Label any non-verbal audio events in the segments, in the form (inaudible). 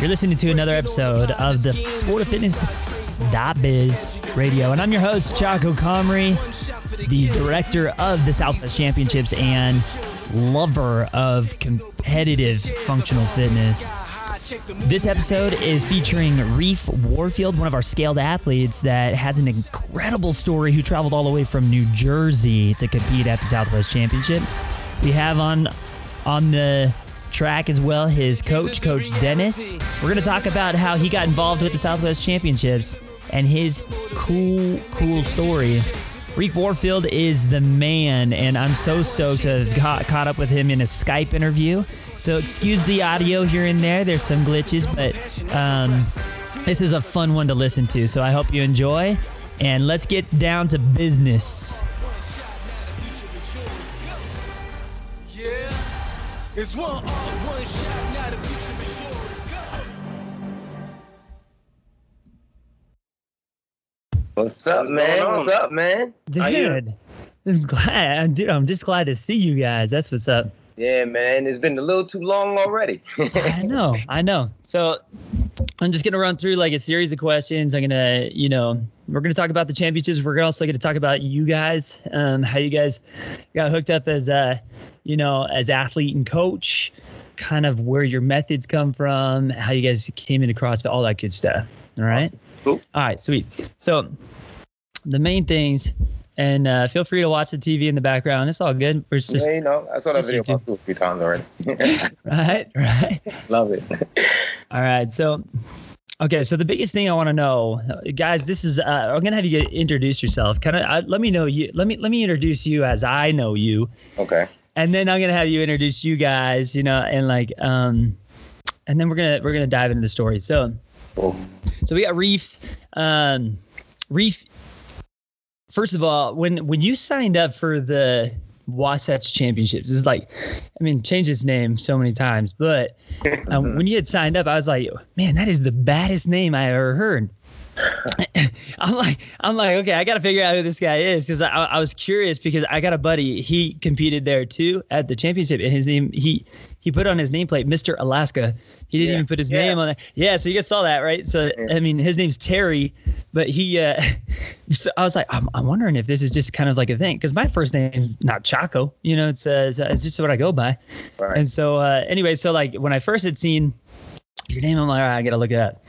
You're listening to another episode of the Sport of Fitness Biz Radio, and I'm your host, Chaco Comrie, the director of the Southwest Championships and lover of competitive functional fitness. This episode is featuring Reef Warfield, one of our scaled athletes that has an incredible story who traveled all the way from New Jersey to compete at the Southwest Championship. We have on on the track as well his coach, Coach Dennis. We're going to talk about how he got involved with the Southwest Championships and his cool, cool story. Reef Warfield is the man, and I'm so stoked to have got, caught up with him in a Skype interview. So excuse the audio here and there. There's some glitches, but um, this is a fun one to listen to. So I hope you enjoy, and let's get down to business. It's one all, one shot, now the future is yours. Go. What's up, man? What's up, man? Dude, (laughs) I'm glad. Dude, I'm just glad to see you guys. That's what's up. Yeah, man. It's been a little too long already. (laughs) I know. I know. So I'm just gonna run through like a series of questions. I'm gonna, you know, we're gonna talk about the championships. We're gonna also gonna talk about you guys, um, how you guys got hooked up as uh, you know, as athlete and coach, kind of where your methods come from, how you guys came into CrossFit, all that good stuff. All right. Awesome. Cool. All right, sweet. So the main things, and uh, feel free to watch the TV in the background. It's all good. We're just, yeah, you know, I saw that video two or three times already. (laughs) (laughs) right, right. Love it. all right, so Okay, so the biggest thing I want to know, guys, this is uh, I'm gonna have you get, introduce yourself. Kind of, uh, let me know you. Let me let me introduce you as I know you. Okay and then I'm gonna have you introduce you guys, you know, and like, um, and then we're gonna we're gonna dive into the story. So, cool. so we got Reef, um, Reef. First of all, when when you signed up for the Wasatch Championships, it's like, I mean, changed its name so many times, but um, (laughs) when you had signed up, I was like, man, that is the baddest name I ever heard. (laughs) I'm like, I'm like, okay, I got to figure out who this guy is because I, I was curious because I got a buddy. He competed there too at the championship, and his name he he put on his nameplate Mr. Alaska. He didn't yeah. even put his yeah. name on that. Yeah, so you guys saw that, right? So I mean, his name's Terry, but he. Uh, (laughs) so I was like, I'm, I'm wondering if this is just kind of like a thing because my first name's not Chaco. You know, it's uh, it's just what I go by. Right. And so uh, anyway, so like when I first had seen your name. I'm like, all right, I gotta look it up.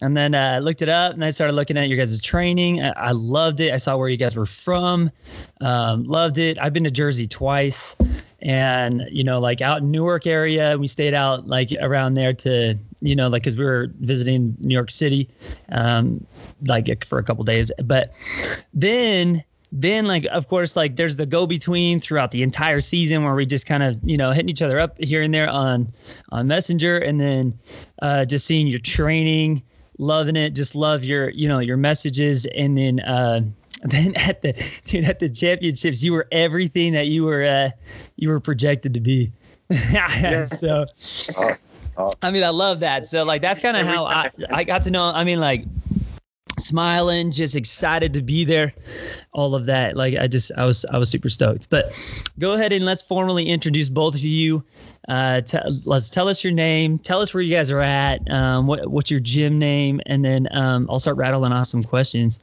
And then uh, I uh, looked it up and I started looking at your guys' training. I, I loved it. I saw where you guys were from. Um, loved it. I've been to Jersey twice and, you know, like out in Newark area, we stayed out like around there to, you know, like, cause we were visiting New York City, um, like for a couple days. But then then like of course like there's the go between throughout the entire season where we just kind of you know hitting each other up here and there on on messenger. And then uh just seeing your training loving it just love your you know your messages. And then uh (laughs) then at the dude at the championships you were everything that you were uh you were projected to be (laughs) so I mean, I love that. So, like, that's kind of how I, I got to know. I mean, like, smiling, just excited to be there, all of that. Like I just, I was, I was super stoked. But go ahead and let's formally introduce both of you. Uh, t- let's tell us your name. Tell us where you guys are at. Um, what, what's your gym name? And then um, I'll start rattling off some questions.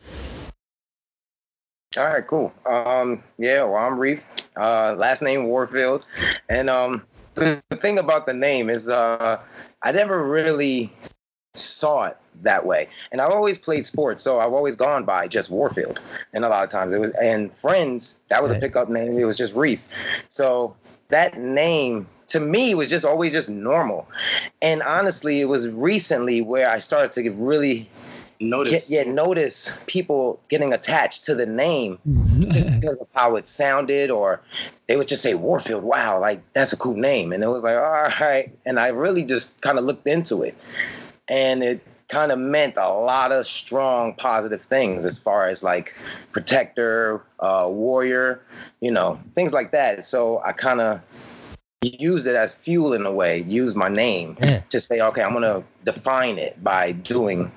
All right, cool. Um, yeah, well, I'm Reef. Uh, last name Warfield, and um, the thing about the name is, uh, I never really saw it that way. And I've always played sports, so I've always gone by just Warfield. And a lot of times it was and friends, that was a pickup name. It was just Reef. So that name to me was just always just normal. And honestly, it was recently where I started to get really notice. Get, yeah notice people getting attached to the name. (laughs) Because of how it sounded or they would just say warfield wow like that's a cool name. And it was like all right. And i really just kind of looked into it. And it kind of meant a lot of strong positive things as far as like protector, uh, warrior, you know, things like that. So I kind of used it as fuel in a way, use my name yeah. to say, okay, I'm going to define it by doing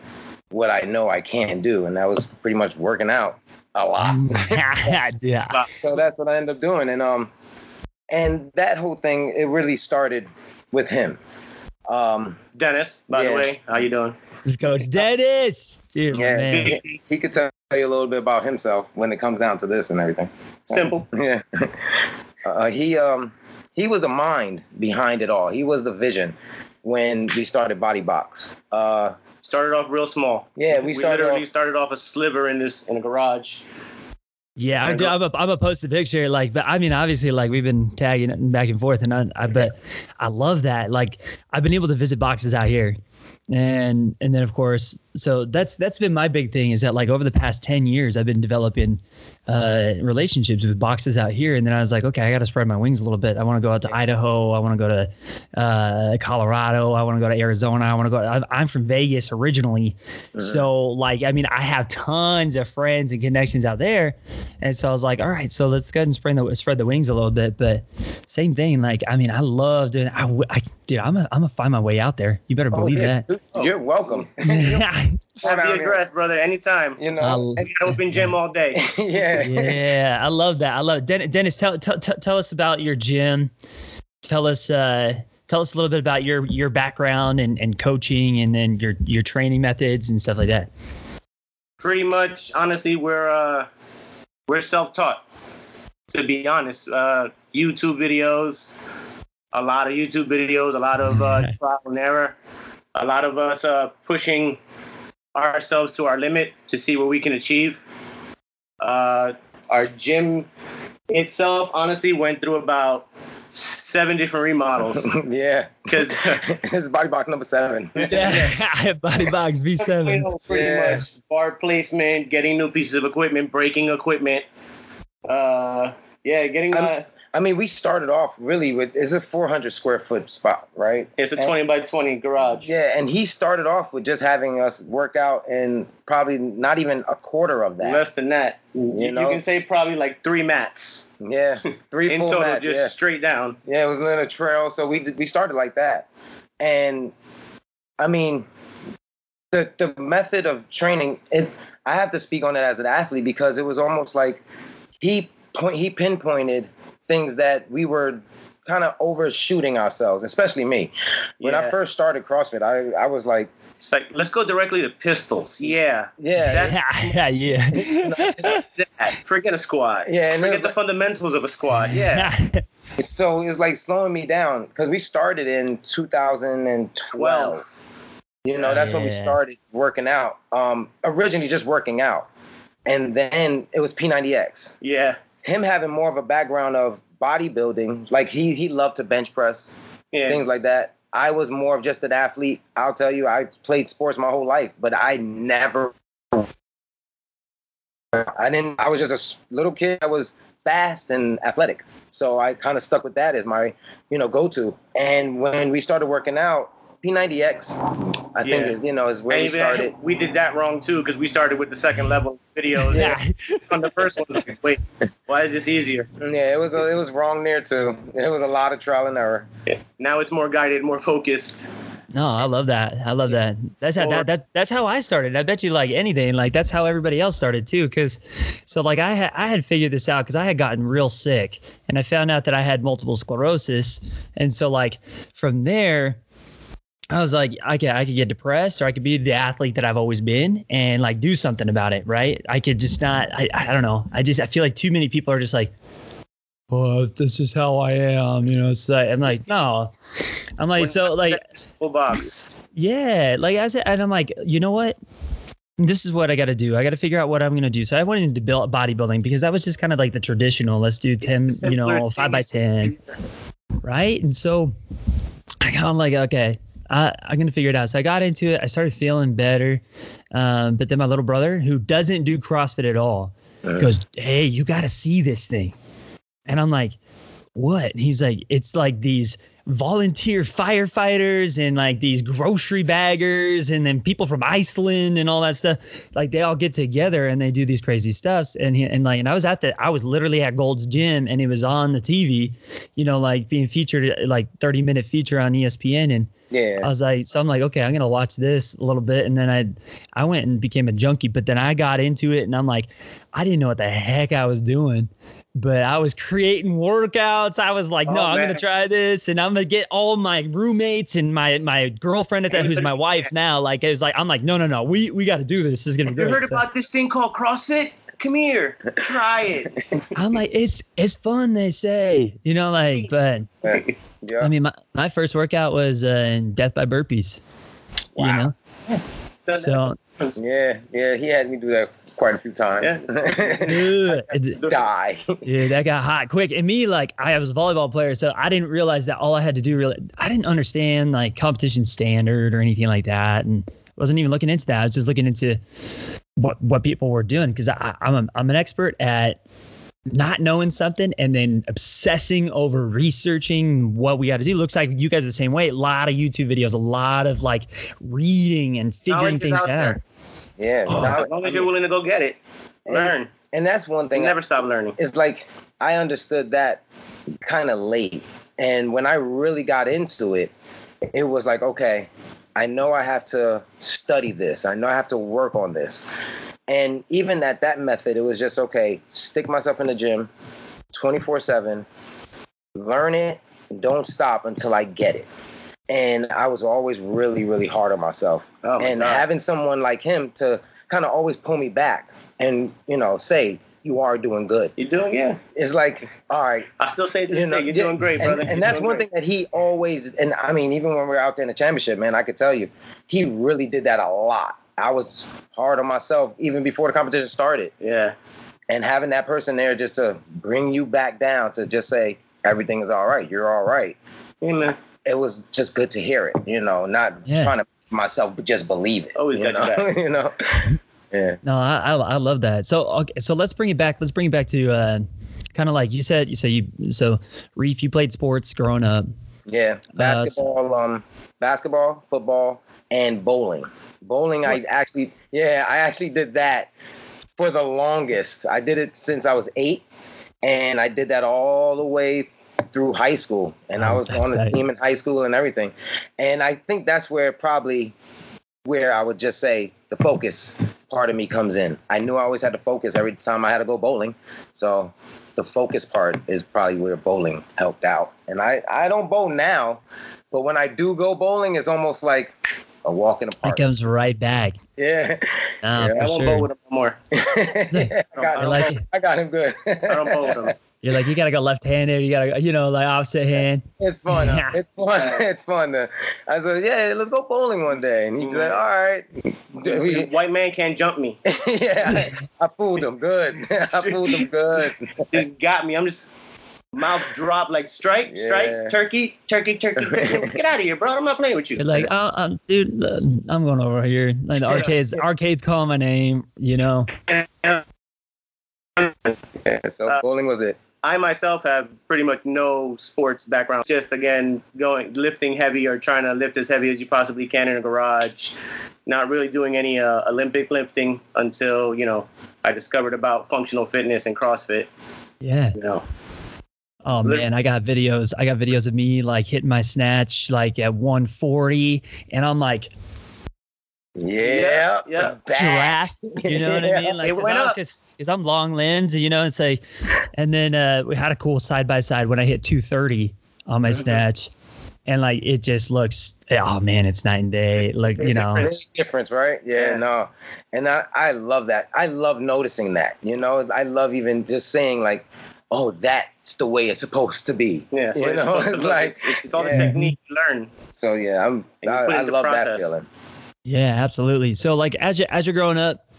what I know I can do. And that was pretty much working out a lot. (laughs) yeah. So that's what I ended up doing. And, um, and that whole thing it really started with him. Um, Dennis, by the way, how you doing? This is Coach Dennis. Dude, Yeah. man. he, he could tell you a little bit about himself when it comes down to this and everything. Simple. (laughs) Yeah. Uh, he um he was the mind behind it all. He was the vision when we started Body Box. Uh, Started off real small. yeah, we We, started literally off, started off a sliver in this in a garage. Yeah, I do. I'm a, I'm a post a picture. Like, but I mean, obviously, like we've been tagging it back and forth, and I, I but I love that. Like, I've been able to visit boxes out here, and and then of course, so that's that's been my big thing is that like over the past ten years, I've been developing uh, relationships with boxes out here, and then I was like, okay, I got to spread my wings a little bit. I want to go out to Idaho. I want to go to uh, Colorado. I want to go to Arizona. I want to go. I'm, I'm from Vegas originally, so like, I mean, I have tons of friends and connections out there, and so I was like, all right, so let's go ahead and spread the spread the wings a little bit. But same thing, like, I mean, I love doing. I, I dude, I'm a, I'm gonna find my way out there. You better Oh, believe yeah. that. You're welcome. (laughs) Have down the here. address, brother, anytime. You know, I'll- I open gym all day. (laughs) yeah. yeah, I love that. I love Den- Dennis. Tell, tell tell tell us about your gym. Tell us uh, tell us a little bit about your your background and, and coaching, and then your your training methods and stuff like that. Pretty much, honestly, we're uh, we're self-taught. To be honest, uh, YouTube videos, a lot of YouTube videos, a lot of uh, (laughs) trial and error, a lot of us uh, pushing ourselves to our limit to see what we can achieve. Uh, our gym itself, honestly, went through about seven different remodels (laughs) yeah. because (laughs) this is Body Box number seven. (laughs) Yeah, I have Body Box V seven. pretty Yeah. much bar placement, getting new pieces of equipment, breaking equipment. Uh, yeah, getting I'm- uh, I mean, we started off really with it's a 400 square foot spot, right? it's a And- twenty by twenty garage. Yeah, and he started off with just having us work out in probably not even a quarter of that. Less than that, you, you know? can say probably like three mats Yeah, (laughs) three in total, mats. just yeah. straight down. Yeah, it was in a trail, so we we started like that, and I mean, the the method of training. It I have to speak on it as an athlete because it was almost like he point he pinpointed things that we were kind of overshooting ourselves, especially me. When I first started CrossFit, I I was like, It's like let's go directly to pistols. Yeah, yeah, (laughs) Yeah, yeah, yeah. (laughs) that. forget a squat. yeah, and forget was the fundamentals of a squat. (laughs) Yeah, So it's like slowing me down because we started in 2012. You know, that's when we started working out. Um, originally just working out, and then it was P90X. yeah, Him having more of a background of bodybuilding, like he he loved to bench press, yeah. things like that. I was more of just an athlete. I'll tell you, I played sports my whole life, but I never. I didn't. I was just a little kid I was fast and athletic, so I kind of stuck with that as my, you know, go-to. And when we started working out, P90X, I Yeah. think you know is where And we even started. we did that wrong too because we started with the second level videos. yeah. On the first one, like, wait, why is this easier? Yeah, it was a, it was wrong there too. It was a lot of trial and error. Now it's more guided, more focused. No, I love that. I love that. That's how that, that that's how I started. I bet you like anything, like that's how everybody else started too. Cause so like I had I had figured this out because I had gotten real sick and I found out that I had multiple sclerosis. And so like from there, I was like, I could I could get depressed or I could be the athlete that I've always been and like do something about it, right? I could just not I, I don't know. I just I feel like too many people are just like well, this is how I am, you know. It's like I'm like, no. I'm like, so like full box. yeah, like I said, and I'm like, you know what? This is what I got to do. I got to figure out what I'm gonna do. So I went into build bodybuilding because that was just kind of like the traditional. Let's do ten, you know, five by ten, right? And so I got I'm like, okay, I, I'm gonna figure it out. So I got into it. I started feeling better, um, but then my little brother, who doesn't do CrossFit at all, Uh. goes, "Hey, you got to see this thing," and I'm like, "What?" And he's like, "It's like these." volunteer firefighters and like these grocery baggers and then people from Iceland and all that stuff like they all get together and they do these crazy stuffs and he, and like and I was at the I was literally at Gold's Gym and it was on the TV you know like being featured like 30 minute feature on ESPN and Yeah. I was like, so I'm like, okay, I'm gonna watch this a little bit, and then I, I went and became a junkie. But then I got into it, and I'm like, I didn't know what the heck I was doing, but I was creating workouts. I was like, no, Oh, I'm man. gonna try this, and I'm gonna get all my roommates and my my girlfriend at that, who's my wife (laughs) now. Like, it was like, I'm like, no, no, no, we we got to do this. This is gonna be You good. heard So about this thing called CrossFit? Come here, try it. (laughs) I'm like, it's it's fun. They say, you know, like, but Yeah. I mean, my, my first workout was uh, in Death by Burpees. You Wow. know, so yeah, yeah, he had me do that quite a few times. dude, (laughs) (laughs) Die. Dude, that got hot quick. And me, like, I was a volleyball player, so I didn't realize that all I had to do really, I didn't understand like competition standard or anything like that, and wasn't even looking into that. I was just looking into what what people were doing because I'm a, I'm an expert at not knowing something and then obsessing over researching what we got to do. Looks like you guys are the same way. A lot of YouTube videos, a lot of like reading and figuring things out out. there. Yeah. Oh, now- As long as you're willing to go get it, learn. and that's one thing. Never stop learning. it's like I understood that kind of late. And when I really got into it, it was like, okay, I know I have to study this. I know I have to work on this. And even at that method, it was just okay, stick myself in the gym 24 7, learn it, don't stop until I get it. And I was always really, really hard on myself Oh my and God. having someone like him to kind of always pull me back and you know say you are doing good you're doing yeah. it's like all right I still say to you know day, you're doing great, brother. and You're that's one great. thing that he always and i mean even when we were out there in the championship man i could tell you he really did that a lot i was hard on myself even before the competition started Yeah. and having that person there just to bring you back down to just say everything is all right you're all right Hey man. it was just good to hear it you know not Yeah. trying to myself just believe it Always you got know? your (laughs) you know yeah No, I, I I love that. So okay, so let's bring it back. Let's bring it back to uh, kind of like you said. You say you so Reef. You played sports growing up. Yeah, basketball, um, basketball, football, and bowling. Bowling, I actually, yeah, I actually did that for the longest. I did it since I was eight, and I did that all the way through high school. And I Oh, was that's on the tight. team in high school and everything. And I think that's where probably where I would just say the focus part of me comes in. I knew I always had to focus every time I had to go bowling, so the focus part is probably where bowling helped out. And I, I don't bowl now, but when I do go bowling, it's almost like a walk in the It comes right back. Yeah. (laughs) Nah, Yeah, I won't sure. bowl with him no more. (laughs) I, got I him. like it. I got him good. I don't bowl with him. (laughs) You're like you gotta go left-handed. You gotta you know like opposite hand. It's fun. Yeah. It's fun. It's fun. To, I said, yeah, let's go bowling one day. And he's like, all right. We- White man can't jump me. yeah, I, I fooled him good. I fooled him good. Just got me. I'm just mouth drop like strike, Yeah. strike, turkey, turkey, turkey. turkey. (laughs) Get out of here, bro. I'm not playing with you. You're like, oh, um, dude, uh, I'm going over here. Like the arcades, arcades calling my name. You know. Yeah, so bowling was it. I myself have pretty much no sports background. Just again, going lifting heavy or trying to lift as heavy as you possibly can in a garage. Not really doing any uh, Olympic lifting until you know I discovered about functional fitness and CrossFit. Yeah. You know, Oh man, I got videos. I got videos of me like hitting my snatch like at 140, and I'm like Yeah, yeah. giraffe. You know what I mean? (laughs) Like, cause, I, up. cause, 'cause I'm long lens, you know, and say, and then uh, we had a cool side by side when I hit 230 on my Mhm. snatch, and like it just looks, oh man, it's night and day. Like you know, different. Difference, right? Yeah, Yeah. no. And I, I love that. I love noticing that. You know, I love even just saying like, oh, that's the way it's supposed to be. Yeah, so (laughs) You it's, know, to it's like- it's, it's all yeah. the technique you learn. So yeah, I'm I, I into love that feeling. yeah, absolutely. So like as you as you're growing up,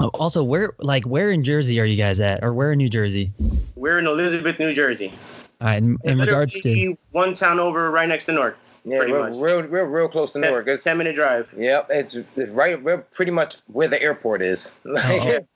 oh, also where like where in Jersey are you guys at, or where in New Jersey? We're in Elizabeth, New Jersey. All right, in, in regards to Literally one town over, right next to Newark. Yeah, Pretty we're much. real, we're real close to Ten, Newark. It's, ten minute drive. yep, it's, it's right. We're pretty much where the airport is. Like, (laughs) Oh.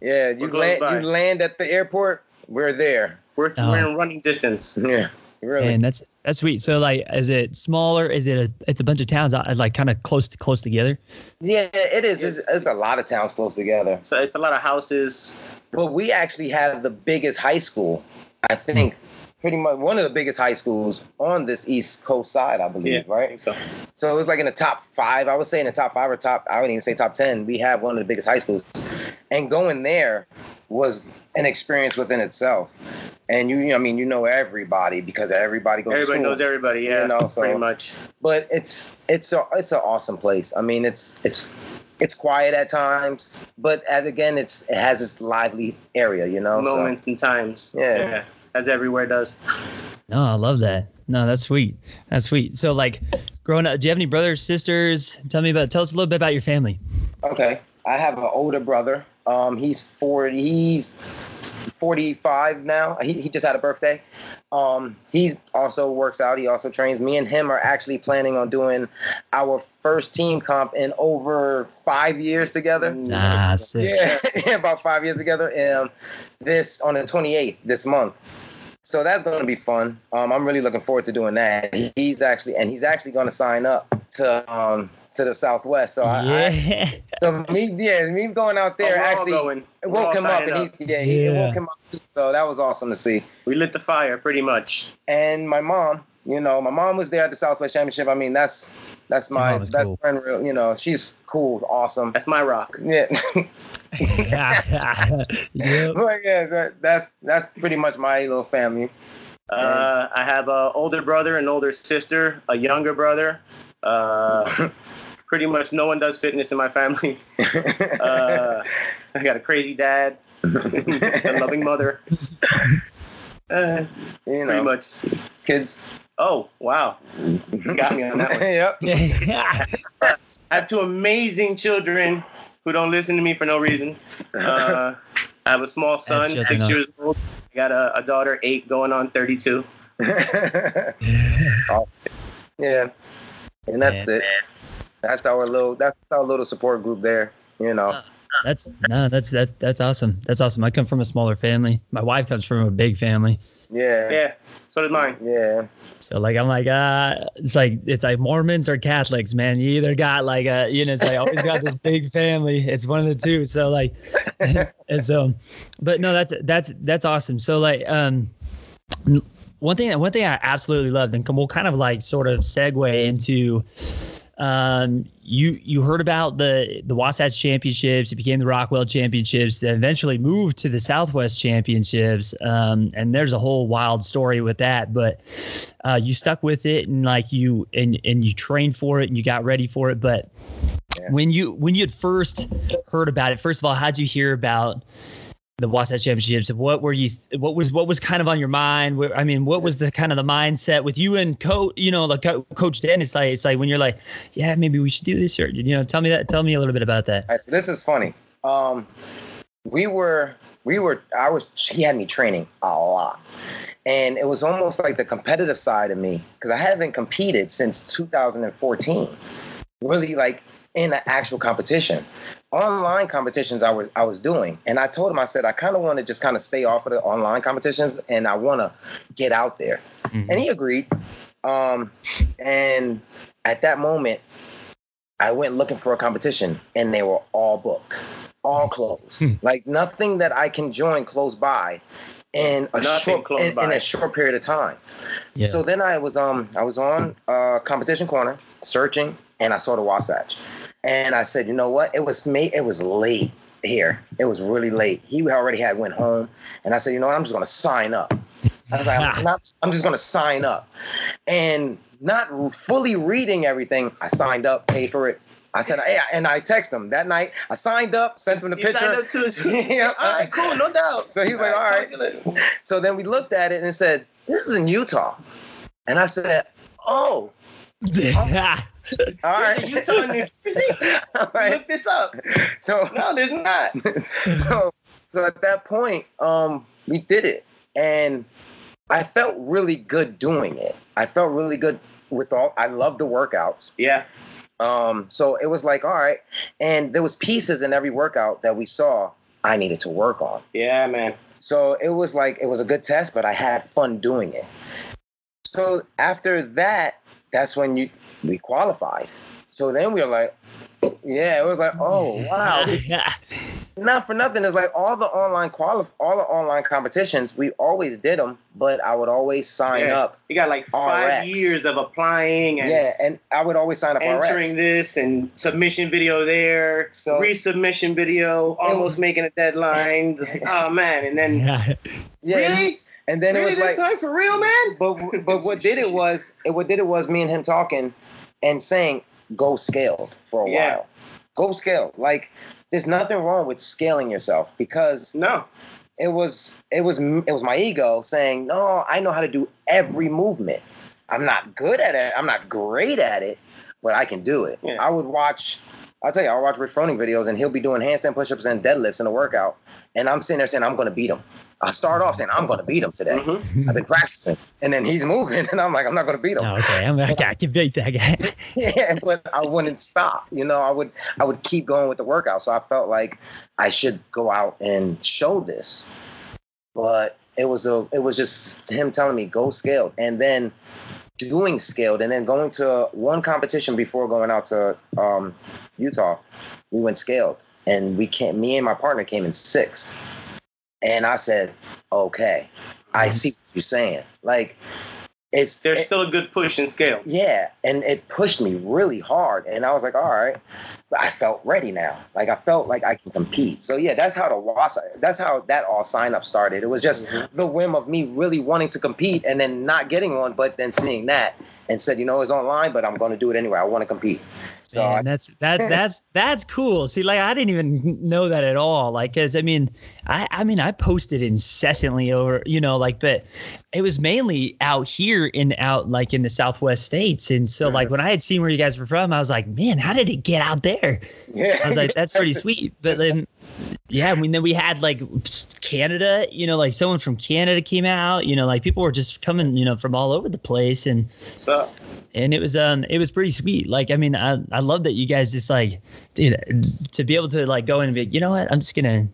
yeah, you land, by. you land at the airport. We're there. We're, Oh. we're in running distance. (laughs) Yeah, really. And that's that's sweet. So like, is it smaller? Is it a? It's a bunch of towns uh, like kind of close close together. yeah, it is. It's, it's a lot of towns close together. So it's a lot of houses. But we actually have the biggest high school, I think, pretty much one of the biggest high schools on this East Coast side, I believe, Yeah, right? think so. So it was like in the top five. I would say in the top five or top, I wouldn't even say top 10. We have one of the biggest high schools. And going there was an experience within itself. And you, I mean, you know everybody because everybody goes. to Everybody school. knows everybody. Yeah, You know, so- pretty much. but it's it's a it's an awesome place. I mean, it's it's it's quiet at times, but at, again, it's it has its lively area. You know, so- Moments and times. Yeah. as everywhere does. No, I love that. No, that's sweet. That's sweet. So, like, growing up, do you have any brothers, sisters? Tell me about. Tell us a little bit about your family. Okay, I have an older brother. Um, he's forty. He's forty-five now. He, he just had a birthday. Um, he also works out. He also trains. Me and him are actually planning on doing our first team comp in over five years together. Ah, sick. (laughs) Yeah, about five years together. Um, this on the 28th this month. So that's going to be fun. Um, I'm really looking forward to doing that. He's actually and he's actually going to sign up to um to the Southwest. So I, I yeah. so me yeah me going out there Oh, actually going. it We're woke him up signing and he yeah, he, it Yeah. woke him up. too. So that was awesome to see. We lit the fire pretty much. And my mom, you know, my mom was there at the Southwest Championship. I mean, that's that's my best cool. friend. Real, you know, she's cool, awesome. That's my rock. Yeah. (laughs) (laughs) yep. But yeah, that, that's that's pretty much my little family. Uh, I have a older brother, an older sister, a younger brother. Uh, (laughs) pretty much no one does fitness in my family. (laughs) Uh, I got a crazy dad, a loving mother. Uh, you pretty much. kids. Oh wow, got me on that one. (laughs) yep. (laughs) I have two amazing children who don't listen to me for no reason. Uh, I have a small son, six enough. years old. I got a, a daughter, eight, going on 32. Oh, yeah. And that's Yeah. it. That's our little that's our little support group there. You know. That's no, that's that that's awesome. That's awesome. I come from a smaller family. My wife comes from a big family. Yeah. Yeah, so did mine. Yeah. So like I'm like uh it's like it's like Mormons or Catholics, man. You either got like a you know, it's like always got this big family. It's one of the two. So like (laughs) and so but no, that's that's that's awesome. So like um one thing one thing I absolutely loved and we'll kind of like sort of segue into um you you heard about the the Wasatch Championships, it became the Rockwell Championships, that eventually moved to the Southwest Championships. Um, and there's a whole wild story with that, but uh, you stuck with it and like you and and you trained for it and you got ready for it. But Yeah. when you when you had first heard about it, first of all, how'd you hear about the Wasatch Championships? What were you? What was what was kind of on your mind? I mean, what was the kind of the mindset with you and coach? You know, like Co- Coach Dan. It's like it's like when you're like, yeah, maybe we should do this, or you know, tell me that. Tell me a little bit about that. Right, so this is funny. Um, we were, we were, I was, he had me training a lot. And it was almost like the competitive side of me because I haven't competed since 2014. Really, like in an actual competition. Online competitions I was I was doing, and I told him I said I kind of want to just kind of stay off of the online competitions, and I want to get out there. Mhm. And he agreed. Um, and at that moment, I went looking for a competition, and they were all booked, all closed. Hmm. like nothing that I can join close by, in a Nothing short in, in a short period of time. Yeah. So then I was um I was on uh competition corner searching, and I saw the Wasatch, and I said, you know what? It was me. It was late here. It was really late. He already had went home, and I said, you know what? I'm just gonna sign up. I was like, I'm, not, I'm just gonna sign up, and not fully reading everything. I signed up, paid for it. I said, hey, and I texted him that night. I signed up, sent him the You picture. signed up too. (laughs) Yeah. all right, cool, no doubt. So he was like, all talk right. to you later. So then we looked at it and said, this is in Utah. And I said, oh, (laughs) all right. Utah New Jersey. All right. Look this up. So, No, there's not. so, so at that point, um, we did it. And I felt really good doing it. I felt really good with all, I love the workouts. Yeah. Um, so it was like, all right. And there was pieces in every workout that we saw I needed to work on. Yeah, man. So it was like it was a good test, but I had fun doing it. So after that, that's when you we qualified. So then we were like, yeah, it was like, oh wow, (laughs) not for nothing. It's like all the online quali- all the online competitions. We always did them, but I would always sign Yeah. up. You got like five RX. years of applying and Yeah, and I would always sign up entering RX. this and submission video there, So- resubmission video, almost making a deadline. (laughs) oh man, and then (laughs) Yeah. Yeah, really, and then really it was this like, time for real, man. (laughs) but but what did it (laughs) was it what did it was me and him talking and saying go scaled for a Yeah. while. Go scale. Like there's nothing wrong with scaling yourself because No, it was it was it was my ego saying no i know how to do every movement i'm not good at it i'm not great at it but i can do it Yeah. i would watch i'll tell you i'll watch rich froning videos and he'll be doing handstand push-ups and deadlifts in a workout and i'm sitting there saying i'm going to beat him i start off saying i'm going to beat him today Mhm. i've been practicing and then he's moving (laughs) and i'm like i'm not going to beat him Oh, okay, I'm like, I can beat that guy. (laughs) yeah, but I wouldn't stop. You know, I would I would keep going with the workout. So I felt like I should go out and show this. But it was a it was just him telling me go scale. and then doing scaled and then going to one competition before going out to um, Utah. We went scaled and we came me and my partner came in sixth. And I said, Okay, I see what you're saying. Like it's there's it- still a good push and scale. yeah, and it pushed me really hard, and I was like, all right, I felt ready now. Like I felt like I can compete. So yeah, that's how the loss. that's how that all sign up started. It was just Mhm. the whim of me really wanting to compete, and then not getting one, but then seeing that and said, you know, it's online, but I'm going to do it anyway. I want to compete. So Man, that's that (laughs) that's that's cool. See, like I didn't even know that at all. Like, cause I mean, I I mean, I posted incessantly over, you know, like, but it was mainly out here in out like in the Southwest states, and so like uh-huh. when I had seen where you guys were from, I was like, man, how did it get out there? yeah, I was like, that's pretty sweet. But then, yeah, I mean, then we had like Canada, you know, like someone from Canada came out, you know, like people were just coming, you know, from all over the place, and So and it was um it was pretty sweet. Like i mean i i love that you guys just like dude to be able to like go in and be you know what? I'm just gonna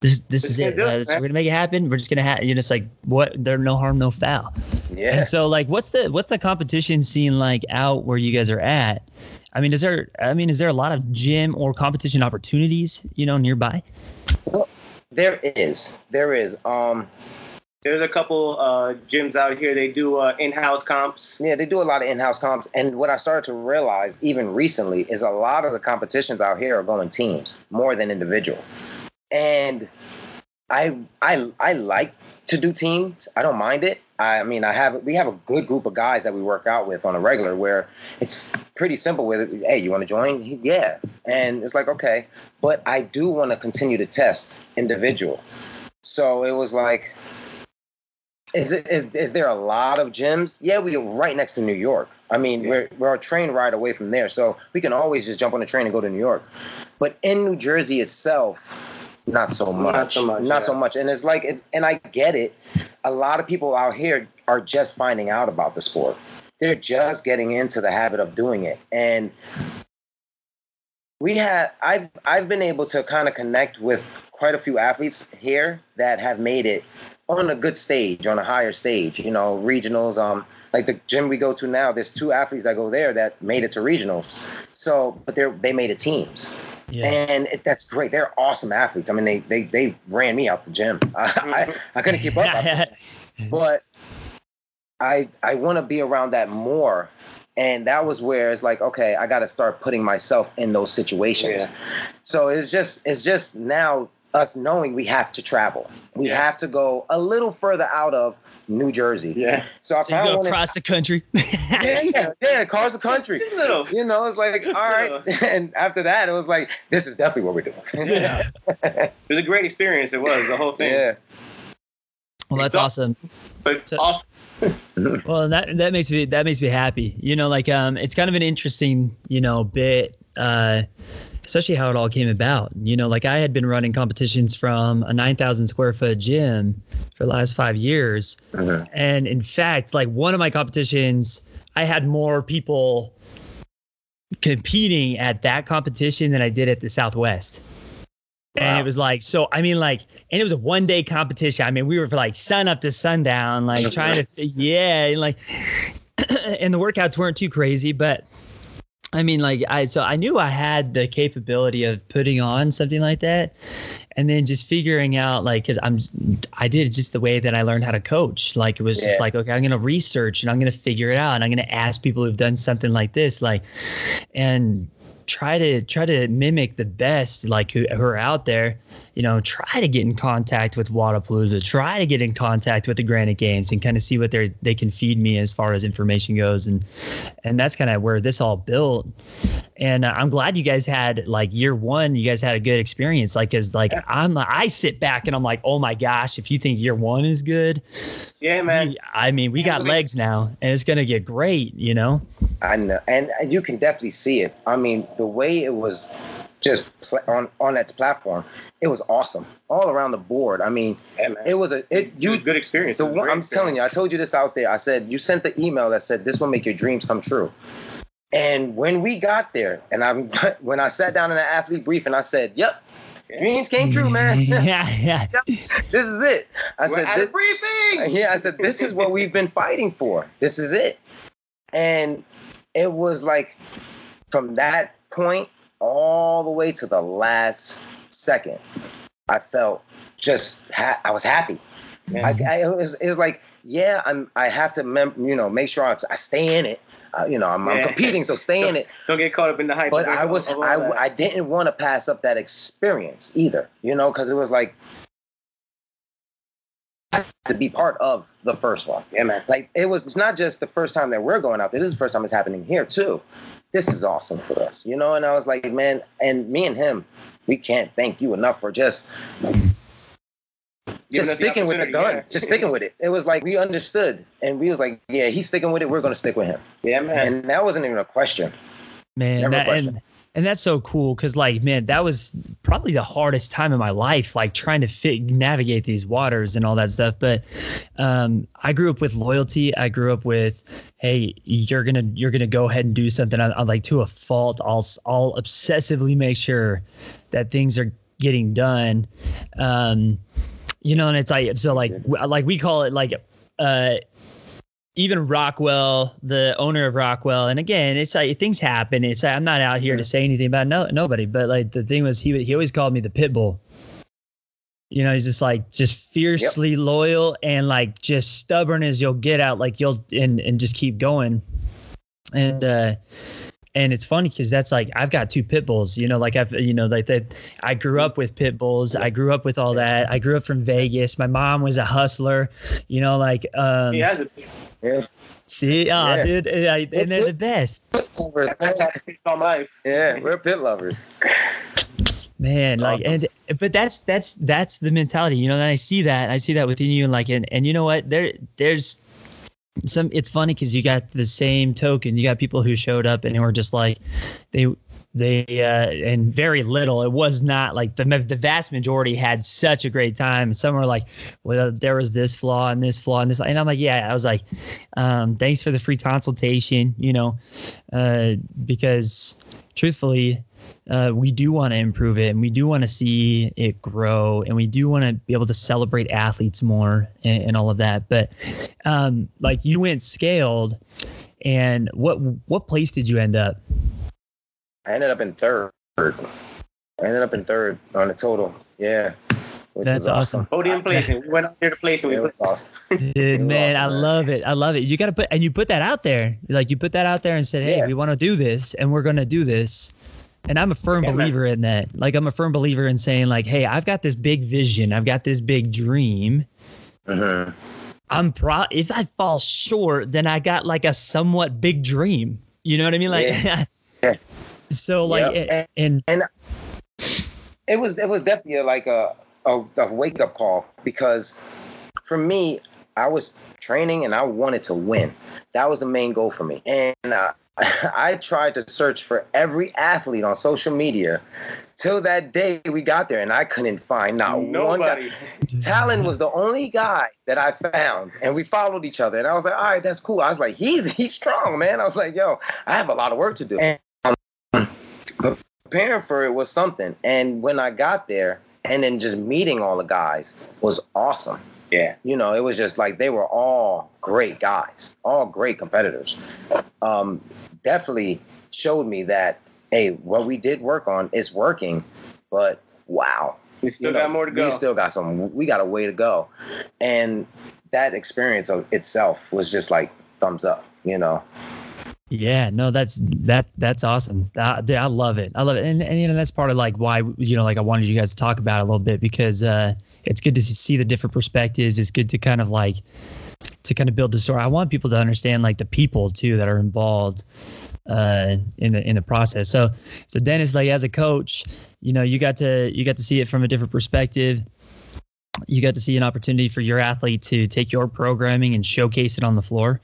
this this Just is it. Uh, we're gonna make it happen. We're just gonna have you know it's like what there no harm no foul. Yeah. and so like what's the what's the competition scene like out where you guys are at? I mean is there i mean is there a lot of gym or competition opportunities you know nearby? Well, There is, there is. Um, there's a couple uh, gyms out here. They do uh, in-house comps. Yeah, they do a lot of in-house comps, and what I started to realize even recently is a lot of the competitions out here are going teams more than individual, and I I I like to do teams. I don't mind it. I mean, I have we have a good group of guys that we work out with on a regular where it's pretty simple. With hey, you want to join? Yeah, and it's like okay, but I do want to continue to test individual. So it was like is, it, is is there a lot of gyms? Yeah, we are right next to New York. I mean, Yeah. we're we're a train ride away from there, so we can always just jump on a train and go to New York. But in New Jersey itself, not so much. Not so much, Not yeah. so much. And it's like, it, and I get it. A lot of people out here are just finding out about the sport. They're just getting into the habit of doing it, and we had I've I've been able to kind of connect with quite a few athletes here that have made it on a good stage, on a higher stage, you know, regionals. Um, like the gym we go to now, there's two athletes that go there that made it to regionals. So, but they're they made it teams, yeah and it, that's great. They're awesome athletes. I mean, they they they ran me out the gym. (laughs) I I, I couldn't keep up, (laughs) but I I want to be around that more. And that was where it's like, okay, I got to start putting myself in those situations. Yeah. So it's just it's just now us knowing we have to travel. We Yeah. have to go a little further out of New Jersey. Yeah. So I so you found go one. in- across the country (laughs) yeah, yeah, yeah, across the country. (laughs) A little. You know, it's like all right. (laughs) And after that, it was like, this is definitely what we're doing. Yeah. It was a great experience. It was the whole thing. yeah. well that's So- awesome But So- also, Well, that that makes me that makes me happy. You know, like um, it's kind of an interesting you know bit, uh, especially how it all came about. You know, like I had been running competitions from a nine thousand square foot gym for the last five years, Mhm. and in fact, like one of my competitions, I had more people competing at that competition than I did at the Southwest. And it was like, so I mean, like, and it was a one day competition. I mean, we were like sun up to sundown, like trying to, (laughs) yeah, and like, (clears throat) and the workouts weren't too crazy, but I mean, like I so I knew I had the capability of putting on something like that, and then just figuring out like because I'm I did it just the way that I learned how to coach. Like it was just like okay, I'm gonna research and I'm gonna figure it out and I'm gonna ask people who've done something like this, like, and try to try to mimic the best like who, who are out there. You know try to get in contact with Wodapalooza. Try to get in contact with the Granite Games and kind of see what they they can feed me as far as information goes. And and that's kind of where this all built. And uh, I'm glad you guys had like year one you guys had a good experience. Like cuz like I'm I sit back and I'm like oh my gosh if you think year one is good Yeah, man. we- I mean we got legs now and it's going to get great you know I know, and and you can definitely see it. I mean, the way it was just pl- on on that platform, it was awesome all around the board. I mean, Yeah, it was a it you you. good experience. The It was a one, great I'm telling you, I told you this out there. I said you sent the email that said this will make your dreams come true. And when we got there, and I'm (laughs) when I sat down in the athlete brief, and I said, "Yep, dreams came true, man. (laughs) (laughs) yeah yeah this is it." I We're said, at this, a briefing. yeah, I said, this is what we've been fighting for. This is it. And it was like from that point all the way to the last second, I felt just, ha- I was happy. I, I, it, was, it was like, yeah, I'm, I have to, mem- you know, make sure I, I stay in it. Uh, you know, I'm, I'm competing, so stay in it. Don't get caught up in the hype. But I was, I. I didn't want to pass up that experience either, you know, because it was like to be part of the first one. yeah, man. Like it was not just the first time that we're going out there. This is the first time it's happening here too. This is awesome for us, you know. And I was like, man, and me and him, we can't thank you enough for just just sticking with the gun, yeah. just sticking with it. It was like we understood, and we was like, yeah, he's sticking with it. We're gonna stick with him, Yeah, man. and that wasn't even a question. man Never that, question. and and that's so cool because like man that was probably the hardest time in my life like trying to fit navigate these waters and all that stuff but um i grew up with loyalty i grew up with hey you're gonna you're gonna go ahead and do something I, I like to a fault i'll i'll obsessively make sure that things are getting done um you know and it's like so like like we call it like uh even Rockwell, the owner of Rockwell, and again, it's like things happen. It's like, I'm not out here to say anything about no nobody, but like the thing was, he he always called me the pit bull. You know, he's just like just fiercely loyal and like just stubborn as you'll get out. Like you'll and and just keep going. And uh and it's funny because that's like I've got two pit bulls. You know, like I've you know like that. I grew up with pit bulls. I grew up with all that. I grew up from Vegas. My mom was a hustler. You know, like um. he has a Yeah, See, oh, Yeah. dude, uh, and they're the best, I've had a pit my life. yeah, we're pit lovers. man. Like, and but that's that's that's the mentality, you know. And I see that, I see that within you, and like, and and you know what? There, there's some. It's funny because you got the same token. You got people who showed up and were just like, they they uh and very little it was not like the the vast majority had such a great time some were like well there was this flaw and this flaw and this and i'm like yeah i was like um thanks for the free consultation you know uh because truthfully uh, we do want to improve it and we do want to see it grow and we do want to be able to celebrate athletes more and, and all of that but um like you went scaled and what what place did you end up I ended up in third. I ended up in third on the total. Yeah. which That's was awesome. Podium placing. (laughs) We went up there to place and we It put awesome. Dude, man, I man. love it. I love it. You got to put, and you put that out there. Like you put that out there and said, hey, Yeah. we want to do this and we're going to do this. And I'm a firm Yeah, man. believer in that. Like I'm a firm believer in saying like, hey, I've got this big vision. I've got this big dream. Mhm. I'm pro if I fall short, then I got like a somewhat big dream. You know what I mean? Like Yeah. (laughs) So like Yep. and, and It was it was definitely like a a, a wake up call because for me, I was training and I wanted to win. That was the main goal for me. And uh, (laughs) I tried to search for every athlete on social media till that day we got there, and I couldn't find not one guy. Talon was the only guy that I found, and we followed each other. And I was like, all right, that's cool. I was like, he's he's strong, man. I was like, yo, I have a lot of work to do. And um, preparing for it was something. And when I got there, and then just meeting all the guys was awesome. Yeah. You know, it was just like they were all great guys, all great competitors. Um, definitely showed me that hey, what we did work on is working, but wow, We still you know, got more to go. We still got some. We got a way to go, and that experience of itself was just like thumbs up. You know. Yeah, no, that's that that's awesome. Uh, dude, I love it. I love it, and, and you know that's part of like why you know like I wanted you guys to talk about it a little bit because uh, it's good to see the different perspectives. It's good to kind of like to kind of build the story. I want people to understand like the people too that are involved uh, in the in the process. So so Dennis, like as a coach, you know you got to you got to see it from a different perspective. You got to see an opportunity for your athlete to take your programming and showcase it on the floor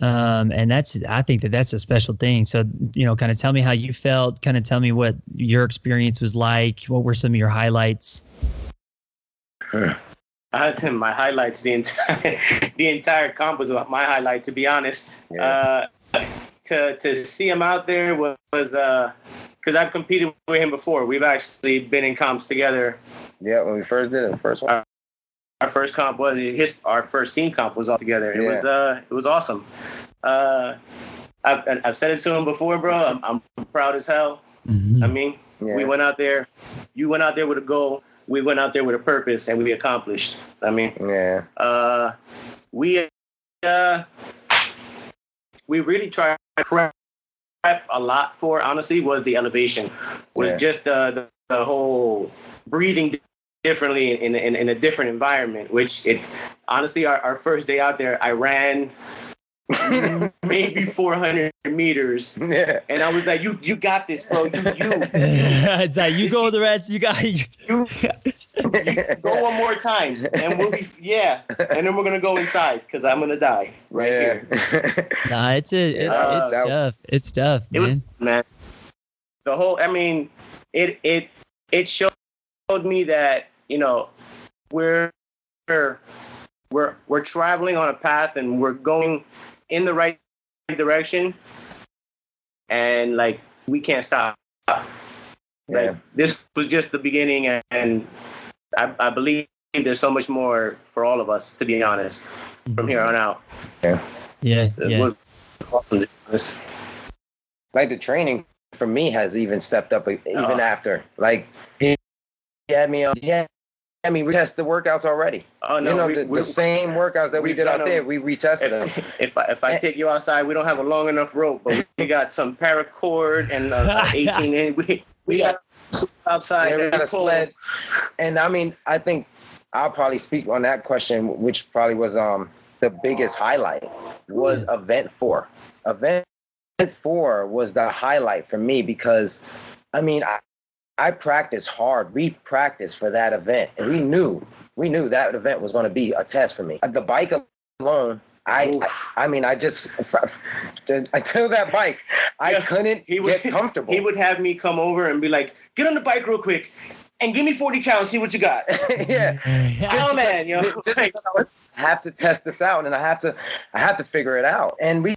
um, and that's i think that that's a special thing so you know kind of tell me how you felt kind of tell me what your experience was like what were some of your highlights Uh, Tim, my highlights the entire (laughs) the entire comp was my highlight. To be honest, Yeah. uh, to to see him out there was was because I've competed with him before. We've actually been in comps together. Yeah, when we first did it, the first one. Our first comp was his. Our first team comp was all together. It Yeah. was uh it was awesome. Uh, I've I've said it to him before, bro. I'm, I'm proud as hell. I mean, Yeah. we went out there. You went out there with a goal. We went out there with a purpose, and we accomplished. I mean, yeah. uh, we uh, we really tried to prep a lot for. Honestly, was the elevation, was Yeah. just uh, the the whole breathing differently in, in in a different environment. Which it honestly, our, our first day out there, I ran (laughs) maybe 400 meters, Yeah. and I was like, "You you got this, bro. You you." (laughs) it's like you go the rest you got (laughs) you, Go one more time, and we'll be yeah, and then we're gonna go inside because I'm gonna die right here. here. nah it's a it's, Uh, it's tough it's tough It was man man. The whole, I mean, it it it showed me that you know we're we're we're traveling on a path and we're going in the right direction, and like we can't stop. Like yeah. this was just the beginning, and, and I, I believe there's so much more for all of us. To be honest, from here on out, yeah it yeah awesome. to do This. like the training for me has even stepped up even Oh. after. Like he, he had me on. Yeah. I mean, we test the workouts already. Oh no, you know, we- the, we- the same workouts that we did out done there, we retested them. if, if I if I take you outside, we don't have a long enough rope, but we (laughs) got some paracord and uh, (laughs) 18 and we we got outside. Yeah, we and got a sled. And I mean, I think I'll probably speak on that question, which probably was um the biggest highlight was event four. Event four was the highlight for me because I mean I I practiced hard. We practiced for that event and we knew we knew that event was going to be a test for me. The bike alone I, I, I mean I just (laughs) until that bike I Yeah, couldn't he would- get (laughs) comfortable. He would have me come over and be like, "Get on the bike real quick, and give me 40 counts. See what you got." (laughs) yeah. Oh man, you know. like, I have to test this out and I have to I have to figure it out. And we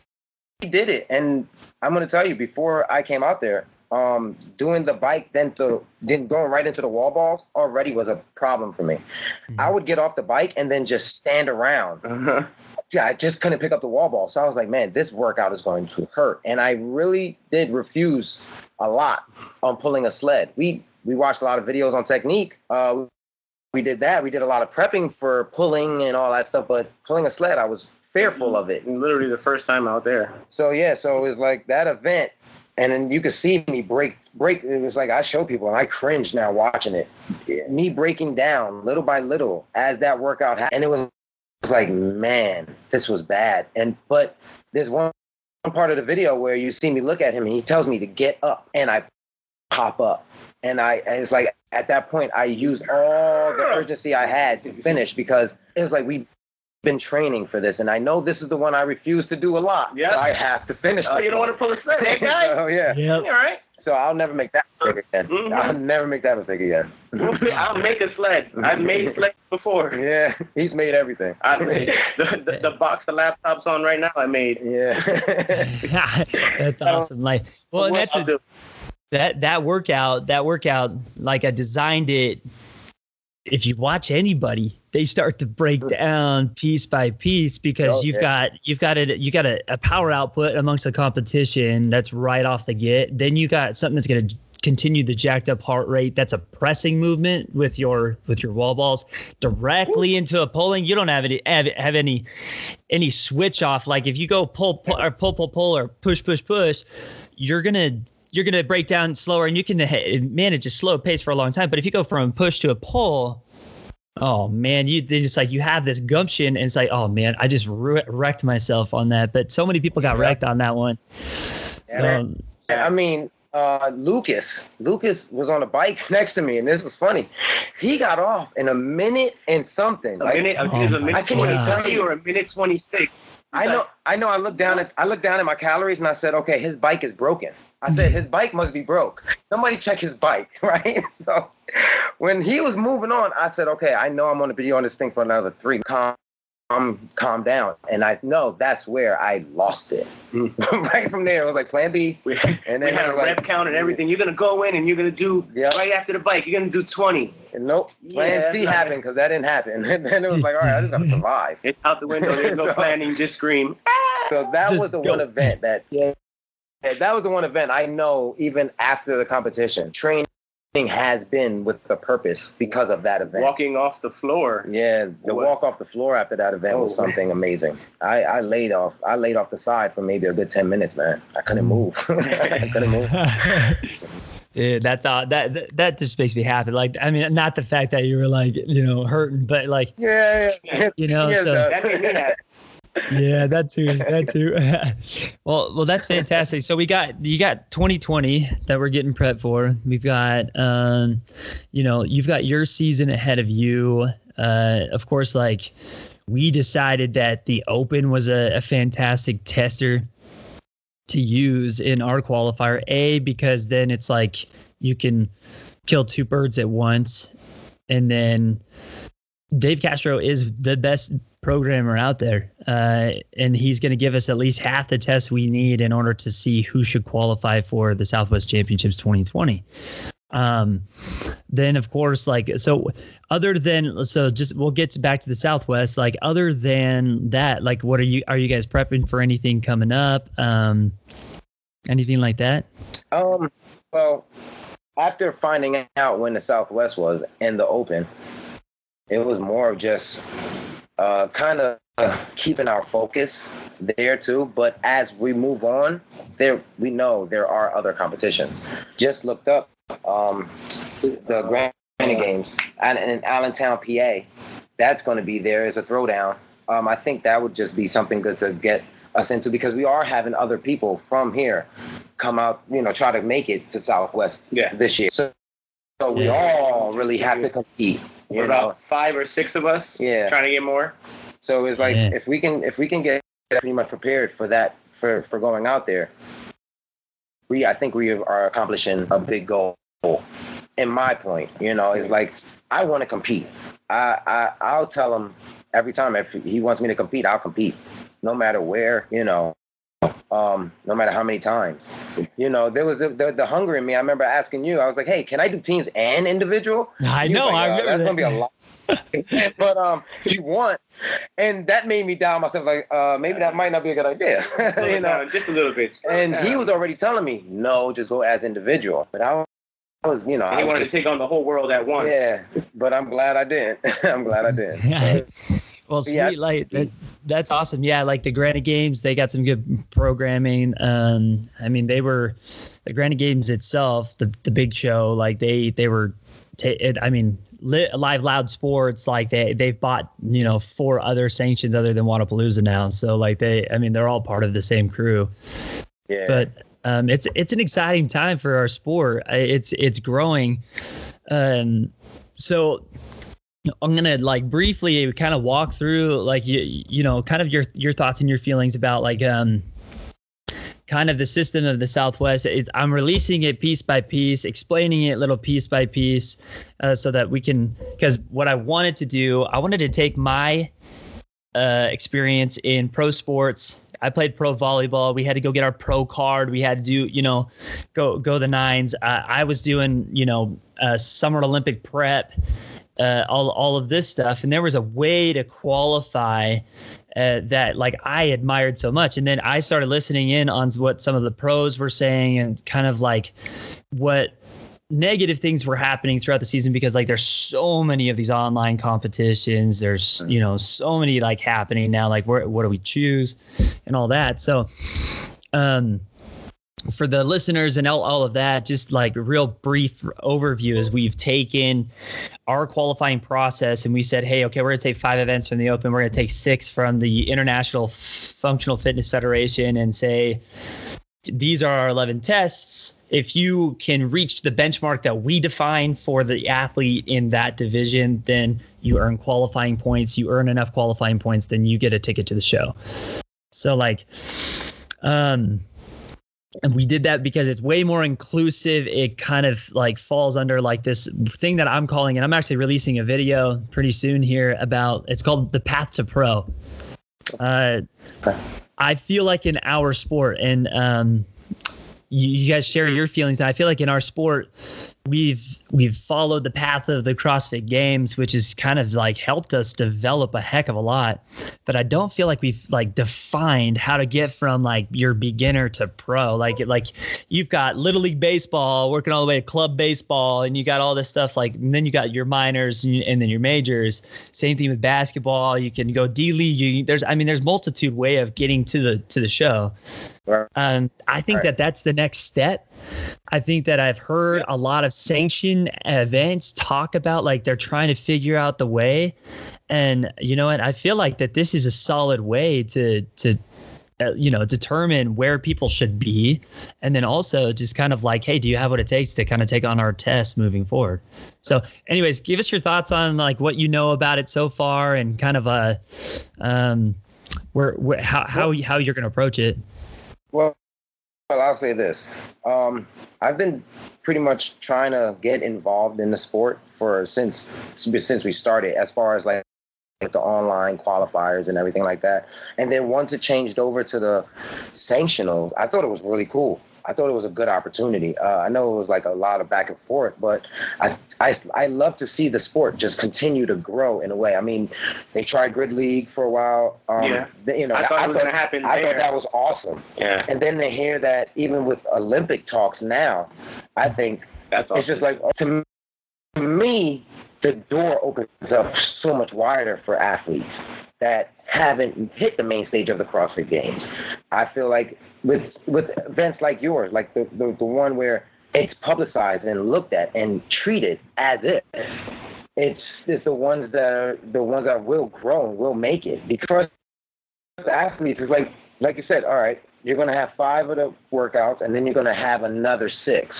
did it. And I'm gonna tell you, before I came out there, um, doing the bike then to then going right into the wall balls already was a problem for me. I would get off the bike and then just stand around. uh-huh. Yeah, I just couldn't pick up the wall ball. So I was like, man, this workout is going to hurt. And I really did refuse a lot on pulling a sled. We we watched a lot of videos on technique. Uh, we did that. We did a lot of prepping for pulling and all that stuff, but pulling a sled, I was fearful of it. Literally the first time out there. So yeah, so it was like that event, and then you could see me break break. It was like I show people, and I cringe now watching it. Me breaking down little by little as that workout happened, and it was, like, man, this was bad. And but there's one one part of the video where you see me look at him, and he tells me to get up, and I pop up, and I and it's like at that point I used all the urgency I had to finish because it was like we been training for this, and I know this is the one I refuse to do a lot. Yeah. so I have to finish. Oh, this you don't one. want to pull a sled, hey guy? oh yeah. Yep. All right. So I'll never make that mistake again. Mhm. I'll never make that mistake again. I'll make a sled. I've made (laughs) sleds before. Yeah, he's made everything. I made (laughs) the, the, the box the laptop's on right now. I made. Yeah. (laughs) that's awesome. Like, well, and that's a, that that workout. That workout, like I designed it if you watch anybody, they start to break down piece by piece because Oh, you've got you've got a you got a, a power output amongst the competition that's right off the get. Then you got something that's going to continue the jacked up heart rate. That's a pressing movement with your with your wall balls directly into a pulling. You don't have any have, have any any switch off. Like if you go pull pull or pull pull pull or push push push, you're gonna you're gonna break down slower, and you can manage a slow pace for a long time. But if you go from push to a pull, oh man, you then it's like you have this gumption, and it's like oh man, I just wre- wrecked myself on that. But so many people got Yeah. wrecked on that one. Yeah. So, I mean, uh, Lucas. Lucas was on a bike (laughs) next to me, and this was funny. He got off in a minute and something. A Like, minute, Oh is a minute I can't even God. twenty or a minute twenty six. I know, I know. I looked down at, I looked down at my calories, and I said, okay, his bike is broken. I said his bike must be broke. Somebody check his bike, (laughs) right? So, when he was moving on, I said, okay, I know I'm going to be on this thing for another three. Calm, calm, calm down. And I know that's where I lost it. Mm-hmm. (laughs) right from there, it was like Plan B, We, and we had a was rep count and everything. You're gonna go in and you're gonna do Yeah. right after the bike. You're gonna do twenty. Nope. Plan Yeah, C happened because that didn't happen. (laughs) And then it was like, all right, I just have to survive. It's out the window. There's no So- planning. Just scream. So that Just was the one event that yeah, that was the one event I know even after the competition. Training has been with the purpose because of that event. Walking off the floor. Yeah, the Was- walk off the floor after that event was Oh, man. something amazing. I, I laid off I laid off the side for maybe a good ten minutes, man. I couldn't move. (laughs) I couldn't move. (laughs) Yeah, that's all. That, that that just makes me happy. Like, I mean, not the fact that you were like, you know, hurting, but like, Yeah, yeah. you know, Yeah, so That made me happy. Yeah, that too, that too. (laughs) well, well, that's fantastic. So we got you got 2020 that we're getting prepped for. We've got, um, you know, you've got your season ahead of you. Uh, of course, like we decided that the Open was a, a fantastic tester to use in our qualifier. A because then it's like you can kill two birds at once, and then Dave Castro is the best programmer out there, uh, and he's going to give us at least half the tests we need in order to see who should qualify for the Southwest Championships 2020. Um, then of course, like so, other than so, just we'll get back to the Southwest. Like other than that, like what are you are you guys prepping for anything coming up? Um, anything like that? Um, well, after finding out when the Southwest was and the Open, it was more of just uh, kind of keeping our focus there too. But as we move on, there we know there are other competitions. Just looked up um, the Granite Games and in Allentown, PA. That's going to be there as a throwdown. Um, I think that would just be something good to get us into because we are having other people from here come out, you know, try to make it to Southwest Yeah. this year. So, so we Yeah. all really have to compete. We're You know? about five or six of us. Yeah. Trying to get more. So it's like Yeah. if we can if we can get pretty much prepared for that for for going out there, we I think we are accomplishing a big goal. In my point, you know, it's like I want to compete. I I I'll tell him every time if he wants me to compete, I'll compete, no matter where, you know. Um, no matter how many times, you know, there was the, the, the hunger in me. I remember asking you, I was like, "Hey, can I do teams and individual?" I know. like, I "Uh, remember that's gonna be a lot. (laughs) but um, you want, and that made me doubt myself. Like, uh, maybe that might not be a good idea. (laughs) You know. down just a little bit. And he was already telling me, no, just go as individual. But I was, you know, And I he was wanted just- to take on the whole world at once. yeah. But I'm glad I didn't. (laughs) I'm glad I didn't. Well, sweet, Yeah. like that's that's awesome. Yeah, like the Granite Games, they got some good programming. Um, I mean, they were the Granite Games itself, the the big show. Like they they were, ta- it, I mean, li- live loud sports. Like they they've bought you know four other sanctions other than Wodapalooza now. So like they, I mean, they're all part of the same crew. Yeah. but um, it's it's an exciting time for our sport. It's it's growing. Um, so I'm gonna like briefly kind of walk through like you you know kind of your your thoughts and your feelings about like um kind of the system of the Southwest. It, I'm releasing it piece by piece, explaining it little piece by piece, uh, so that we can. Because what I wanted to do, I wanted to take my uh, experience in pro sports. I played pro volleyball. We had to go get our pro card. We had to do, you know, go go the nines. Uh, I was doing, you know, uh, summer Olympic prep, uh, all all of this stuff, and there was a way to qualify. Uh, that like I admired so much, and then I started listening in on what some of the pros were saying, and kind of like what negative things were happening throughout the season because like there's so many of these online competitions. There's you know so many like happening now. Like where, what do we choose and all that? So um for the listeners and all, all of that just like a real brief overview as we've taken our qualifying process and we said hey okay we're going to take five events from the open we're going to take six from the international functional fitness federation and say these are our 11 tests. If you can reach the benchmark that we define for the athlete in that division, then you earn qualifying points. You earn enough qualifying points, then you get a ticket to the show. So, like, um, and we did that because it's way more inclusive. It kind of like falls under like this thing that I'm calling, and I'm actually releasing a video pretty soon here about it's called the path to pro. Uh, I feel like in our sport, and um, you, you guys share your feelings. And I feel like in our sport, we've we've followed the path of the CrossFit Games, which has kind of like helped us develop a heck of a lot. But I don't feel like we've like defined how to get from like your beginner to pro. Like like you've got little league baseball working all the way to club baseball, and you got all this stuff. Like and then you got your minors and, and then your majors. Same thing with basketball. You can go D league. There's I mean there's multitude way of getting to the to the show. Um, I think right. that that's the next step. I think that I've heard a lot of sanction events talk about like they're trying to figure out the way, and you know what? I feel like that this is a solid way to to uh, you know determine where people should be and then also just kind of like hey do you have what it takes to kind of take on our test moving forward so anyways give us your thoughts on like what you know about it so far and kind of uh um where, where how how, how you're going to approach it well, well, I'll say this. Um, I've been pretty much trying to get involved in the sport for since since we started, as far as like the online qualifiers and everything like that. And then once it changed over to the sanctional, I thought it was really cool. I thought it was a good opportunity. Uh, I know it was like a lot of back and forth, but I, I I love to see the sport just continue to grow in a way. I mean, they tried grid league for a while. Um, yeah. They, you know, I thought I it was going to happen. I there. thought that was awesome. Yeah. And then to hear that even with Olympic talks now, I think That's awesome. it's just like to me, the door opens up so much wider for athletes that haven't hit the main stage of the CrossFit Games. I feel like with with events like yours, like the, the, the one where it's publicized and looked at and treated as if it's it's the ones that are the ones that will grow and will make it because athletes is like like you said, all right, you're gonna have five of the workouts and then you're gonna have another six.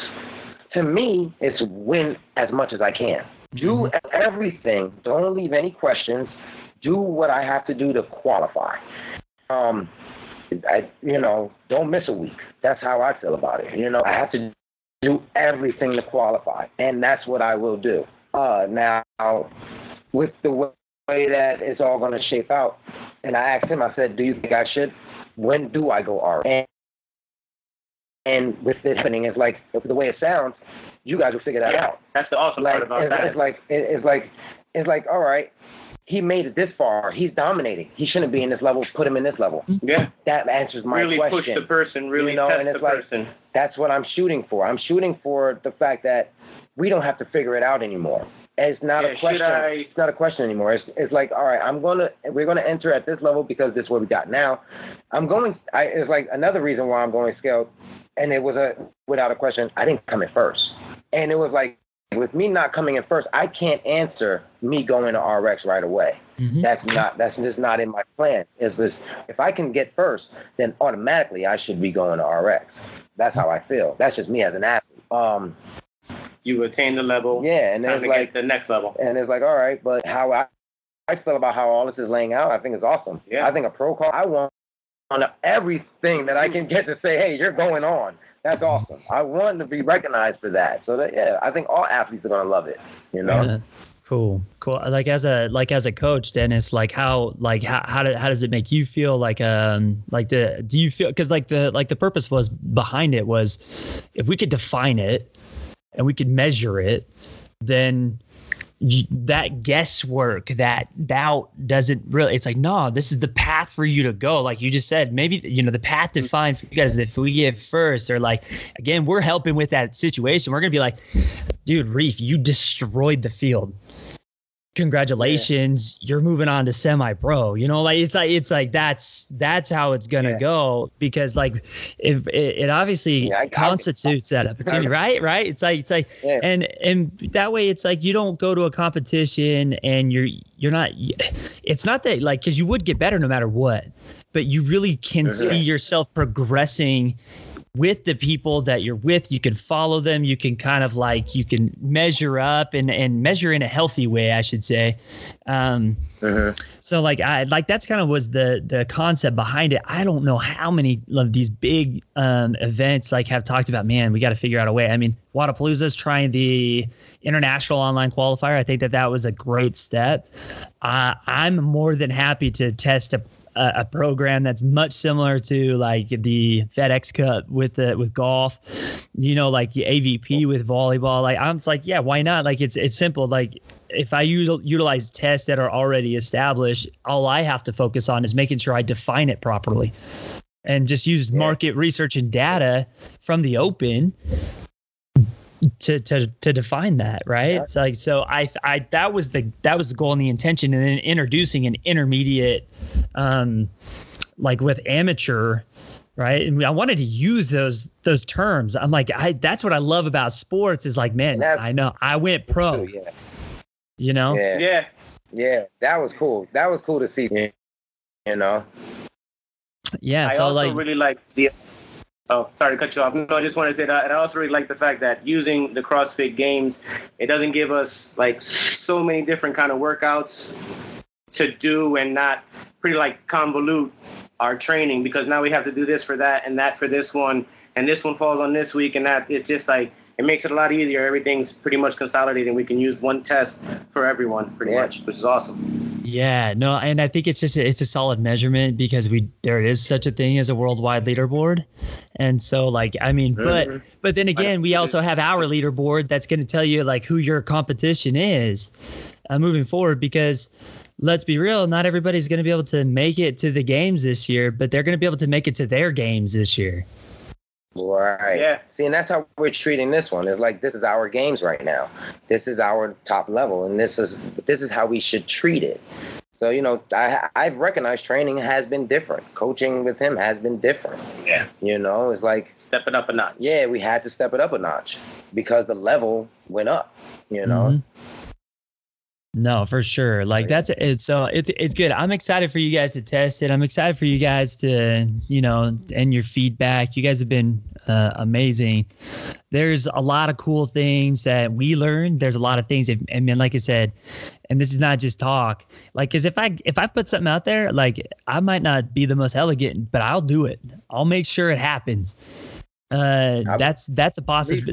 To me, it's win as much as I can. Do everything. Don't leave any questions. Do what I have to do to qualify. Um, I, you know, don't miss a week. That's how I feel about it. You know, I have to do everything to qualify, and that's what I will do. Uh, now, with the way that it's all going to shape out, and I asked him, I said, "Do you think I should? When do I go R?" And, and with this happening, it's like the way it sounds, you guys will figure that Yeah, out. that's the awesome Like part about it's, that. it's like it's like it's like all right, he made it this far. He's dominating. He shouldn't be in this level. Put him in this level. Mm-hmm. yeah, That answers my really question. Really push the person, really You know, test and the like- person. That's what I'm shooting for. I'm shooting for the fact that we don't have to figure it out anymore. It's not Yeah, a question. I- It's not a question anymore. It's, it's like, all right, I'm gonna we're gonna enter at this level because this is what we got now. I'm going. I, it's like another reason why I'm going scaled, and it was a without a question. I didn't come in first, and it was like with me not coming in first, I can't answer me going to RX right away. Mhm. That's not that's just not in my plan. Is this if I can get first, then automatically I should be going to RX. That's how I feel. That's just me as an athlete. Um, You attain the level. yeah, and Time it's like the next level. and it's like, all right, but how I, I feel about how all this is laying out, I think is awesome. Yeah. I think a pro call, I want on everything that I can get to say, hey, you're going on. That's awesome. I want to be recognized for that. So that yeah, I think all athletes are gonna love it. You know. Yeah. Cool, cool. Like as a like as a coach, Dennis, like how like how how, do, how does it make you feel? Like um like the do you feel because like the like the purpose was behind it was if we could define it and we could measure it, then that guesswork, that doubt doesn't really. It's like no, this is the path for you to go. Like you just said, maybe you know the path to find for you guys. If we get first, or like again, we're helping with that situation. We're gonna be like, dude, Reef, you destroyed the field congratulations. Yeah. you're moving on to semi pro you know like it's like it's like that's that's how it's gonna yeah. go because like if it, it obviously yeah, constitutes that opportunity right? Right? It's like it's like and and that way it's like you don't go to a competition and you're you're not it's not that like because you would get better no matter what but you really can see yourself progressing with the people that you're with you can follow them. You can kind of like you can measure up and and measure in a healthy way i should say. Um uh-huh. so like i like that's kind of was the the concept behind it. I don't know how many of these big um events like have talked about man we got to figure out a way. I mean Wodapalooza's trying the international online qualifier. I think that that was a great step. Uh, i'm more than happy to test a a, a, program that's much similar to like the FedEx Cup with the with golf, you know, like AVP oh. with volleyball. Like I'm just like, yeah, why not? Like it's it's simple. Like if I use, utilize tests that are already established, all I have to focus on is making sure I define it properly and just use market research and data from the open to to to define that right? Yeah. it's like so i i that was the that was the goal and the intention. And then introducing an intermediate um like with amateur right? And i wanted to use those those terms. I'm like i that's what i love about sports is like man i know i went pro yeah. you know? Yeah. yeah. Yeah that was cool. That was cool to see you know? Yeah I so also like really like the Oh, sorry to cut you off. No, I just wanted to say that. And I also really like the fact that using the CrossFit games, it doesn't give us like so many different kind of workouts to do and not pretty like convolute our training because now we have to do this for that and that for this one and this one falls on this week and that it's just like it makes it a lot easier. Everything's pretty much consolidated. and We can use one test for everyone, pretty yeah. much, which is awesome. Yeah, no, and I think it's just a, it's a solid measurement because we there is such a thing as a worldwide leaderboard, and so like I mean, but mm-hmm. but then again, we also have our leaderboard that's going to tell you like who your competition is, uh, moving forward because let's be real, not everybody's going to be able to make it to the games this year, but they're going to be able to make it to their games this year. Right. Yeah. See, and that's how we're treating this one. It's like this is our games right now. This is our top level, and this is this is how we should treat it. So you know, I I've recognized training has been different. Coaching with him has been different. Yeah. You know, it's like step it up a notch. Yeah, we had to step it up a notch because the level went up. You know. Mm-hmm. No, for sure. Like that's it's so it's it's good. I'm excited for you guys to test it. I'm excited for you guys to you know and your feedback. You guys have been uh, amazing. There's a lot of cool things that we learned. There's a lot of things. That, I mean, like I said, and this is not just talk. Like, cause if I if I put something out there, like I might not be the most elegant, but I'll do it. I'll make sure it happens. Uh, that's that's a possibility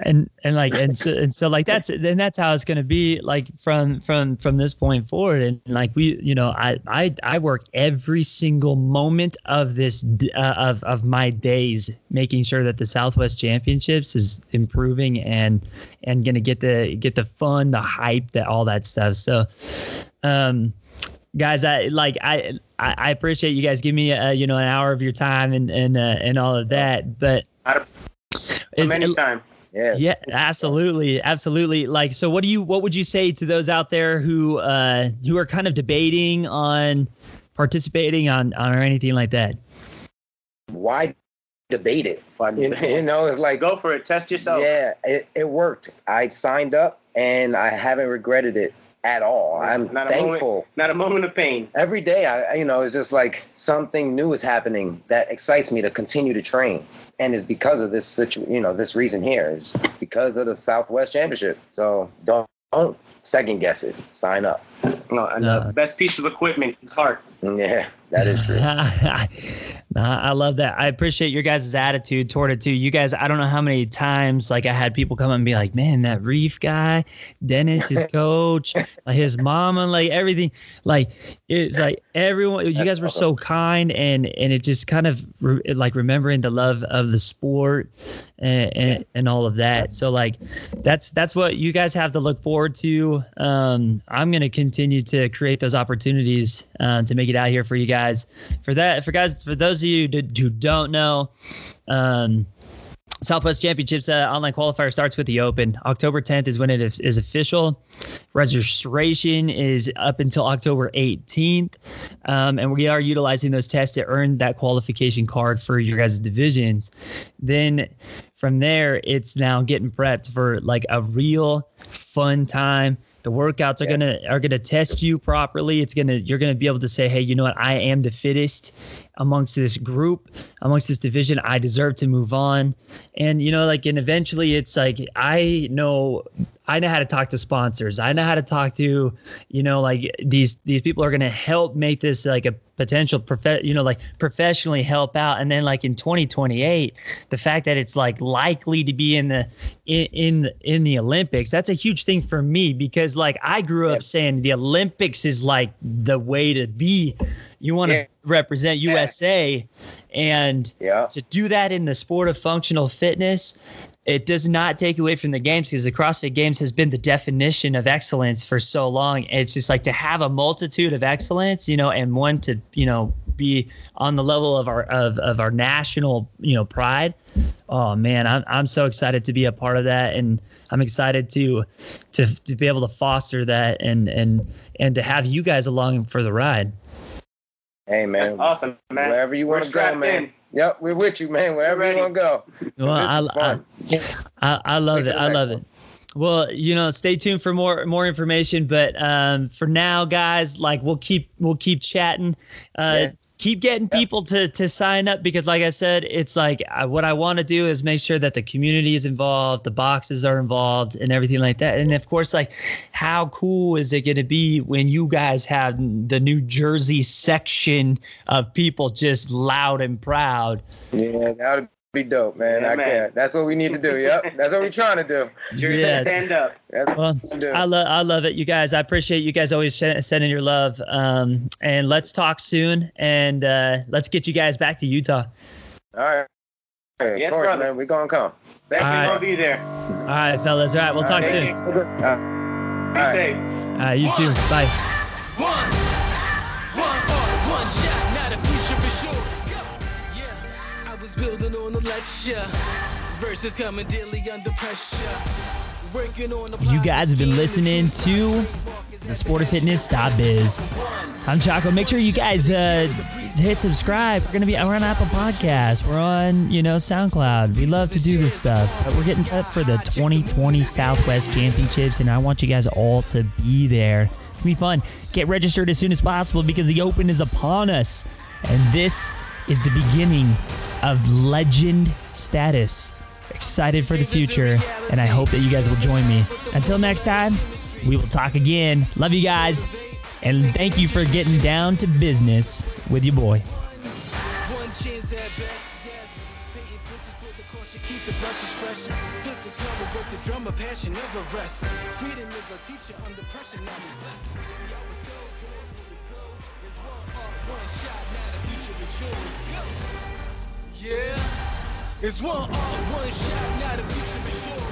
and and like and so and so like that's and that's how it's going to be like from from from this point forward. And like we you know i i i work every single moment of this uh, of of my days making sure that the southwest championships is improving and and going to get the get the fun the hype that all that stuff. So um guys i like i i appreciate you guys give me a, you know an hour of your time and and uh, and all of that but anytime yeah. Yeah, absolutely. Absolutely. Like so what do you what would you say to those out there who uh who are kind of debating on participating on on or anything like that? Why debate it? You know, it's like go for it, test yourself. Yeah, it, it worked. I signed up and I haven't regretted it at all. I'm not thankful. A moment, not a moment of pain. Every day, I you know, it's just like something new is happening that excites me to continue to train, and it's because of this situation. You know, this reason here is because of the Southwest Championship. So don't don't second guess it. Sign up. No, and the best piece of equipment is heart. Yeah. That is true. (laughs) Nah, I love that. I appreciate your guys' attitude toward it too. You guys, I don't know how many times like I had people come and be like, "Man, that Reef guy, Dennis, his (laughs) coach, like his mama, like everything, like it's like everyone. You guys were so kind, and and it just kind of re- like remembering the love of the sport and, and and all of that. So like that's that's what you guys have to look forward to. Um, I'm gonna continue to create those opportunities uh, to make it out here for you guys. For that, for guys, for those of you who don't know, um, Southwest Championships uh, online qualifier starts with the Open. October 10th is when it is, is official. Registration is up until October 18th, um, and we are utilizing those tests to earn that qualification card for your guys' divisions. Then from there, it's now getting prepped for like a real fun time. The workouts are Yeah. gonna are gonna test you properly. It's gonna you're gonna be able to say, hey, you know what? I am the fittest amongst this group, amongst this division. I deserve to move on. And you know, like, and eventually, it's like I know I know how to talk to sponsors. I know how to talk to, you know, like these these people are gonna help make this like a potential prof- you know, like professionally help out. And then like in 2028, the fact that it's like likely to be in the in in, in the Olympics, that's a huge thing for me because like I grew up saying the Olympics is like the way to be. You want to Yeah. represent USA and Yeah. to do that in the sport of functional fitness it does not take away from the games because the CrossFit Games has been the definition of excellence for so long. It's just like to have a multitude of excellence, you know, and one to, you know, be on the level of our of, of our national, you know, pride. Oh man, I'm I'm so excited to be a part of that and I'm excited to to to be able to foster that and and and to have you guys along for the ride. Hey That's man, awesome, man. wherever you want to go, man. in. Yep, we're with you, man. Wherever Ready. you want to go. Well, I, I. I, I love it. I love it. Well, you know, stay tuned for more more information. But um, for now, guys, like we'll keep we'll keep chatting. Uh, Yeah. Keep getting people to to sign up because, like I said, it's like I, what I want to do is make sure that the community is involved, the boxes are involved, and everything like that. And of course, like how cool is it going to be when you guys have the New Jersey section of people just loud and proud? Yeah, that would be dope, man. Yeah, I man. can't. That's what we need to do. Yep, that's what we're trying to do. Jersey Yes. stand up. Well, what we do. I love I love it, you guys. I appreciate you guys always sh- sending your love. Um, and let's talk soon, and uh, let's get you guys back to Utah. All right. Hey, Yes, course, brother. man. We're gonna come. Thank All you. right. We'll be there. All right, fellas. All right, we'll talk All soon. right. Good. Uh, Be right. safe. All right, you too. Bye. Building on the lecture. Verses coming daily under pressure. Working on the You guys have been listening to the Sport of Fitness Biz. I'm Chaco. Make sure you guys uh, hit subscribe. We're gonna be we're on Apple Podcasts. We're on you know SoundCloud. We love to do this stuff, but we're getting up for the 2020 Southwest Championships, and I want you guys all to be there. It's gonna be fun. Get registered as soon as possible because the Open is upon us, and this is the beginning of legend status. Excited for the future, and I hope that you guys will join me. Until next time, we will talk again. Love you guys, and thank you for getting down to business with your boy. One chance at best, yes. Painting pictures for the culture, keep the brushes fresh. Flip the cover, work the drummer, passion never rest. Freedom is a teacher under pressure, now we blessed. See, I was so good for the good. There's one art, one shot, now the future is yours. Go. Yeah. It's one on one shot, now the future is yours.